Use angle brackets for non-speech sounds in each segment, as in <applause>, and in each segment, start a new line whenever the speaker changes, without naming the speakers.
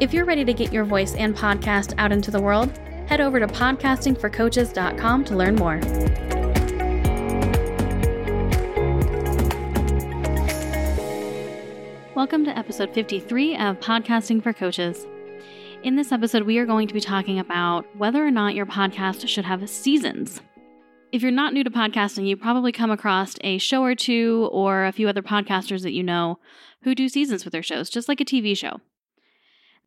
If you're ready to get your voice and podcast out into the world, head over to podcastingforcoaches.com to learn more. Welcome to episode 53 of Podcasting for Coaches. In this episode, we are going to be talking about whether or not your podcast should have seasons. If you're not new to podcasting, you probably come across a show or two or a few other podcasters that you know who do seasons with their shows, just like a TV show.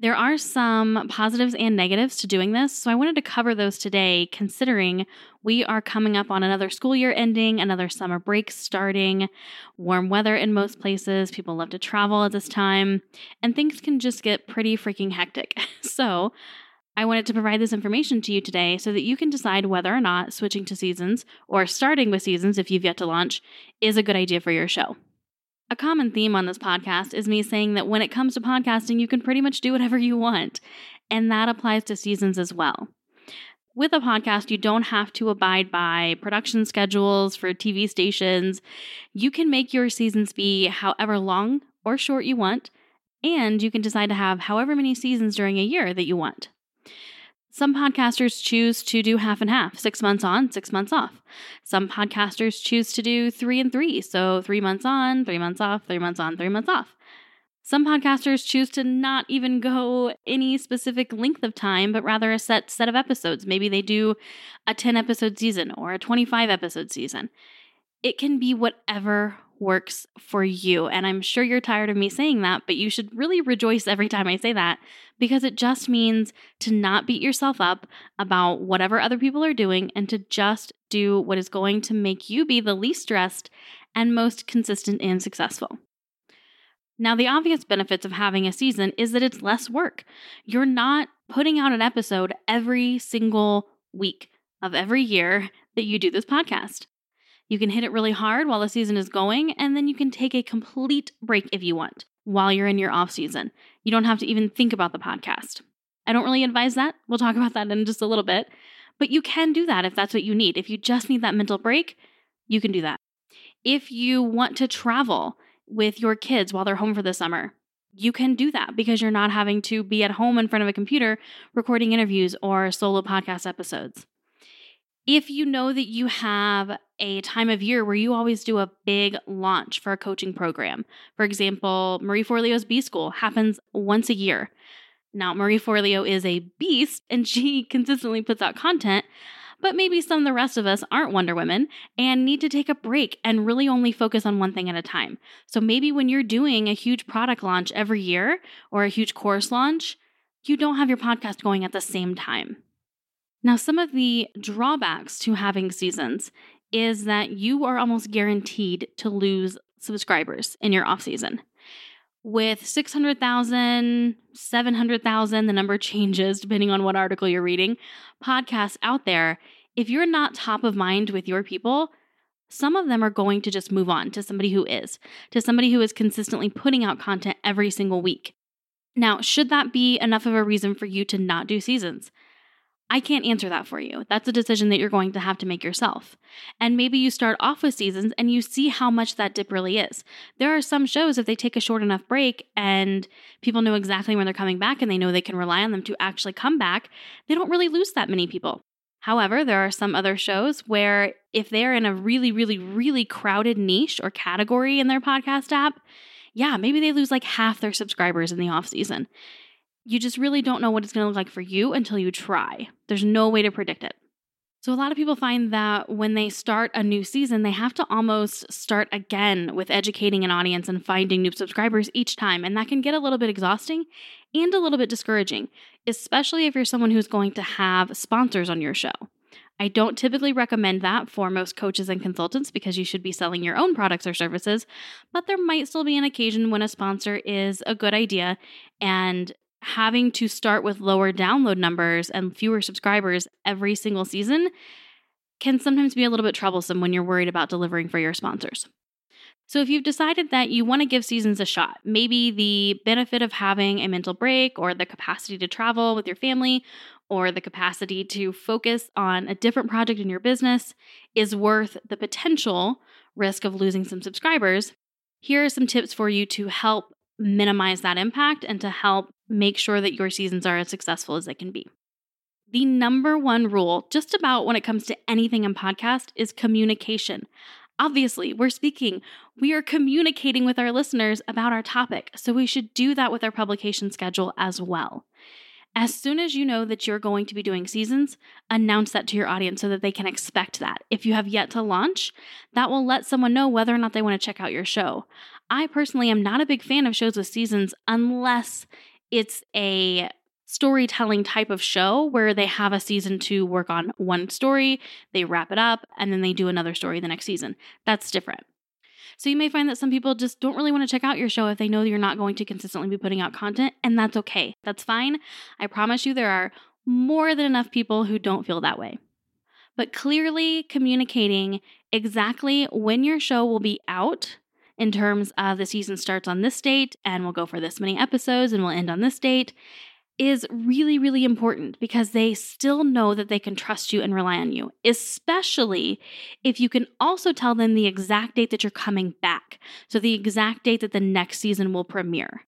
There are some positives and negatives to doing this, so I wanted to cover those today, considering we are coming up on another school year ending, another summer break starting, warm weather in most places. People love to travel at this time, and things can just get pretty freaking hectic. <laughs> So, I wanted to provide this information to you today so that you can decide whether or not switching to seasons or starting with seasons if you've yet to launch is a good idea for your show. A common theme on this podcast is me saying that when it comes to podcasting, you can pretty much do whatever you want, and that applies to seasons as well. With a podcast, you don't have to abide by production schedules for TV stations. You can make your seasons be however long or short you want, and you can decide to have however many seasons during a year that you want. Some podcasters choose to do half and half, six months on, six months off. Some podcasters choose to do three and three, so three months on, three months off, three months on, three months off. Some podcasters choose to not even go any specific length of time, but rather a set set of episodes. Maybe they do a 10 episode season or a 25 episode season. It can be whatever works for you. And I'm sure you're tired of me saying that, but you should really rejoice every time I say that because it just means to not beat yourself up about whatever other people are doing and to just do what is going to make you be the least stressed and most consistent and successful. Now, the obvious benefits of having a season is that it's less work. You're not putting out an episode every single week of every year that you do this podcast. You can hit it really hard while the season is going, and then you can take a complete break if you want while you're in your off season. You don't have to even think about the podcast. I don't really advise that. We'll talk about that in just a little bit. But you can do that if that's what you need. If you just need that mental break, you can do that. If you want to travel with your kids while they're home for the summer, you can do that because you're not having to be at home in front of a computer recording interviews or solo podcast episodes. If you know that you have a time of year where you always do a big launch for a coaching program, for example, Marie Forleo's B School happens once a year. Now, Marie Forleo is a beast and <laughs> she consistently puts out content, but maybe some of the rest of us aren't Wonder Women and need to take a break and really only focus on one thing at a time. So maybe when you're doing a huge product launch every year or a huge course launch, you don't have your podcast going at the same time. Now, some of the drawbacks to having seasons is that you are almost guaranteed to lose subscribers in your off season. With 600,000, 700,000, the number <laughs> changes depending on what article you're reading, podcasts out there, if you're not top of mind with your people, some of them are going to just move on to somebody who is, to somebody who is consistently putting out content every single week. Now, should that be enough of a reason for you to not do seasons? I can't answer that for you. That's a decision that you're going to have to make yourself. And maybe you start off with seasons and you see how much that dip really is. There are some shows, if they take a short enough break and people know exactly when they're coming back and they know they can rely on them to actually come back, they don't really lose that many people. However, there are some other shows where if they're in a really, really, really crowded niche or category in their podcast app, yeah, maybe they lose like half their subscribers in the off season you just really don't know what it's going to look like for you until you try. There's no way to predict it. So, a lot of people find that when they start a new season, they have to almost start again with educating an audience and finding new subscribers each time. And that can get a little bit exhausting and a little bit discouraging, especially if you're someone who's going to have sponsors on your show. I don't typically recommend that for most coaches and consultants because you should be selling your own products or services, but there might still be an occasion when a sponsor is a good idea and having to start with lower download numbers and fewer subscribers every single season can sometimes be a little bit troublesome when you're worried about delivering for your sponsors. So, if you've decided that you want to give seasons a shot, maybe the benefit of having a mental break or the capacity to travel with your family or the capacity to focus on a different project in your business is worth the potential risk of losing some subscribers, here are some tips for you to help minimize that impact and to help make sure that your seasons are as successful as they can be. The number one rule, just about when it comes to anything in podcast, is communication. Obviously, we're speaking, we are communicating with our listeners about our topic, so we should do that with our publication schedule as well. As soon as you know that you're going to be doing seasons, announce that to your audience so that they can expect that. If you have yet to launch, that will let someone know whether or not they want to check out your show. I personally am not a big fan of shows with seasons unless it's a storytelling type of show where they have a season to work on one story, they wrap it up, and then they do another story the next season. That's different. So you may find that some people just don't really want to check out your show if they know you're not going to consistently be putting out content, and that's okay. That's fine. I promise you, there are more than enough people who don't feel that way. But clearly communicating exactly when your show will be out in terms of the season starts on this date and we'll go for this many episodes and we'll end on this date is really, really important because they still know that they can trust you and rely on you, especially if you can also tell them the exact date that you're coming back. So, the exact date that the next season will premiere.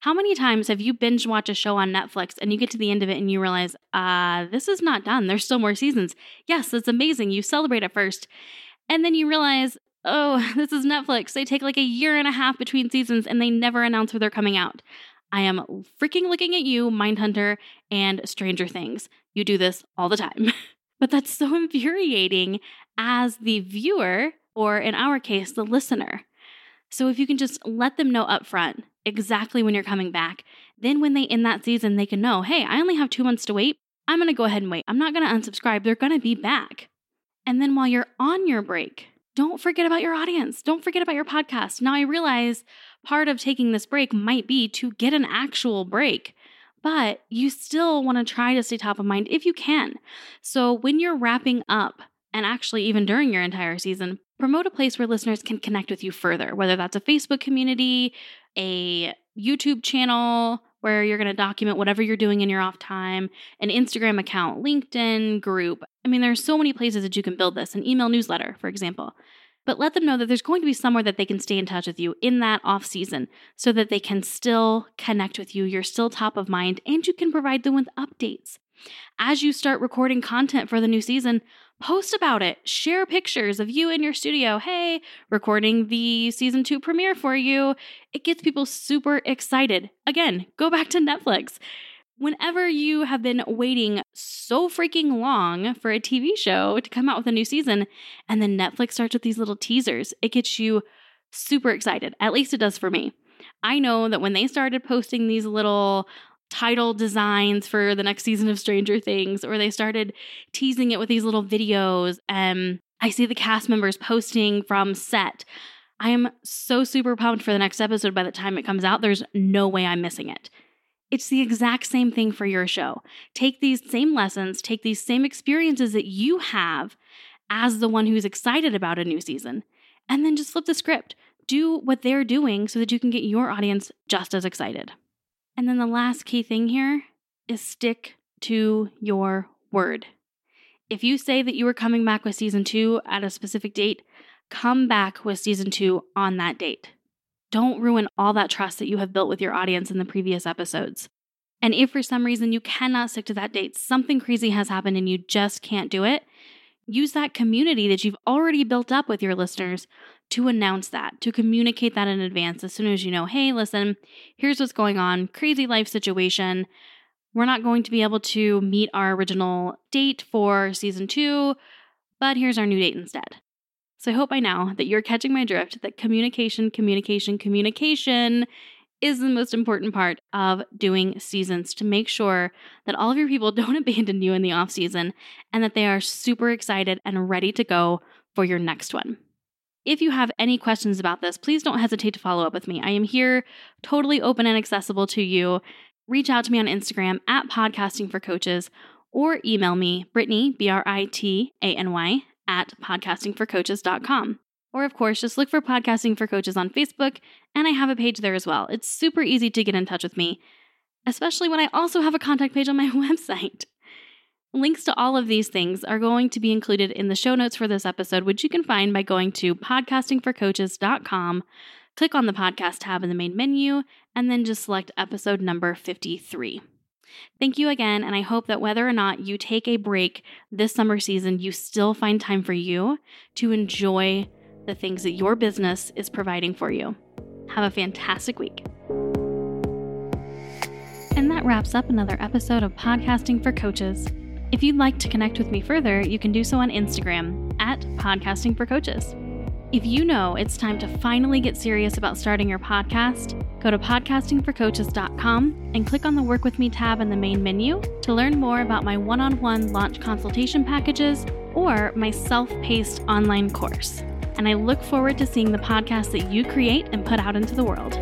How many times have you binge watched a show on Netflix and you get to the end of it and you realize, uh, this is not done. There's still more seasons. Yes, it's amazing. You celebrate it first. And then you realize, oh, <laughs> this is Netflix. They take like a year and a half between seasons and they never announce where they're coming out. I am freaking looking at you, Mindhunter and Stranger Things. You do this all the time. <laughs> but that's so infuriating as the viewer, or in our case, the listener. So if you can just let them know upfront exactly when you're coming back, then when they end that season, they can know, hey, I only have two months to wait. I'm going to go ahead and wait. I'm not going to unsubscribe. They're going to be back. And then while you're on your break, don't forget about your audience. Don't forget about your podcast. Now, I realize part of taking this break might be to get an actual break, but you still want to try to stay top of mind if you can. So, when you're wrapping up, and actually even during your entire season, promote a place where listeners can connect with you further, whether that's a Facebook community, a YouTube channel where you're going to document whatever you're doing in your off time, an Instagram account, LinkedIn group. I mean, there are so many places that you can build this, an email newsletter, for example but let them know that there's going to be somewhere that they can stay in touch with you in that off season so that they can still connect with you. You're still top of mind and you can provide them with updates. As you start recording content for the new season, post about it. Share pictures of you in your studio. Hey, recording the season two premiere for you. It gets people super excited. Again, go back to Netflix. Whenever you have been waiting so freaking long for a TV show to come out with a new season, and then Netflix starts with these little teasers, it gets you super excited. At least it does for me. I know that when they started posting these little title designs for the next season of Stranger Things, or they started teasing it with these little videos, and I see the cast members posting from set. I am so super pumped for the next episode by the time it comes out. There's no way I'm missing it. It's the exact same thing for your show. Take these same lessons, take these same experiences that you have as the one who's excited about a new season, and then just flip the script. Do what they're doing so that you can get your audience just as excited. And then the last key thing here is stick to your word. If you say that you are coming back with season two at a specific date, come back with season two on that date. Don't ruin all that trust that you have built with your audience in the previous episodes. And if for some reason you cannot stick to that date, something crazy has happened and you just can't do it, use that community that you've already built up with your listeners to announce that, to communicate that in advance as soon as you know, hey, listen, here's what's going on, crazy life situation. We're not going to be able to meet our original date for season two, but here's our new date instead. So I hope by now that you're catching my drift that communication, communication, communication is the most important part of doing seasons to make sure that all of your people <laughs> don't abandon you in the off season and that they are super excited and ready to go for your next one. If you have any questions about this, please don't hesitate to follow up with me. I am here totally open and accessible to you. reach out to me on Instagram at Podcasting for Coaches or email me, Brittany, B R I T A N Y, at podcastingforcoaches.com. Or, of course, just look for Podcasting for Coaches on Facebook, and I have a page there as well. It's super easy to get in touch with me, especially when I also have a contact page on my <laughs> website. Links to all of these things are going to be included in the show notes for this episode, which you can find by going to podcastingforcoaches.com, click on the podcast tab in the main menu, and then just select episode number 53. Thank you again, and I hope that whether or not you take a break this summer season, you still find time for you to enjoy the things that your business is providing for you. Have a fantastic week. And that wraps up another episode of Podcasting for Coaches. If you'd like to connect with me further, you can do so on Instagram at Podcasting for Coaches. If you know it's time to finally get serious about starting your podcast, go to podcastingforcoaches.com and click on the Work With Me tab in the main menu to learn more about my one on one launch consultation packages or my self paced online course. And I look forward to seeing the podcast that you create and put out into the world.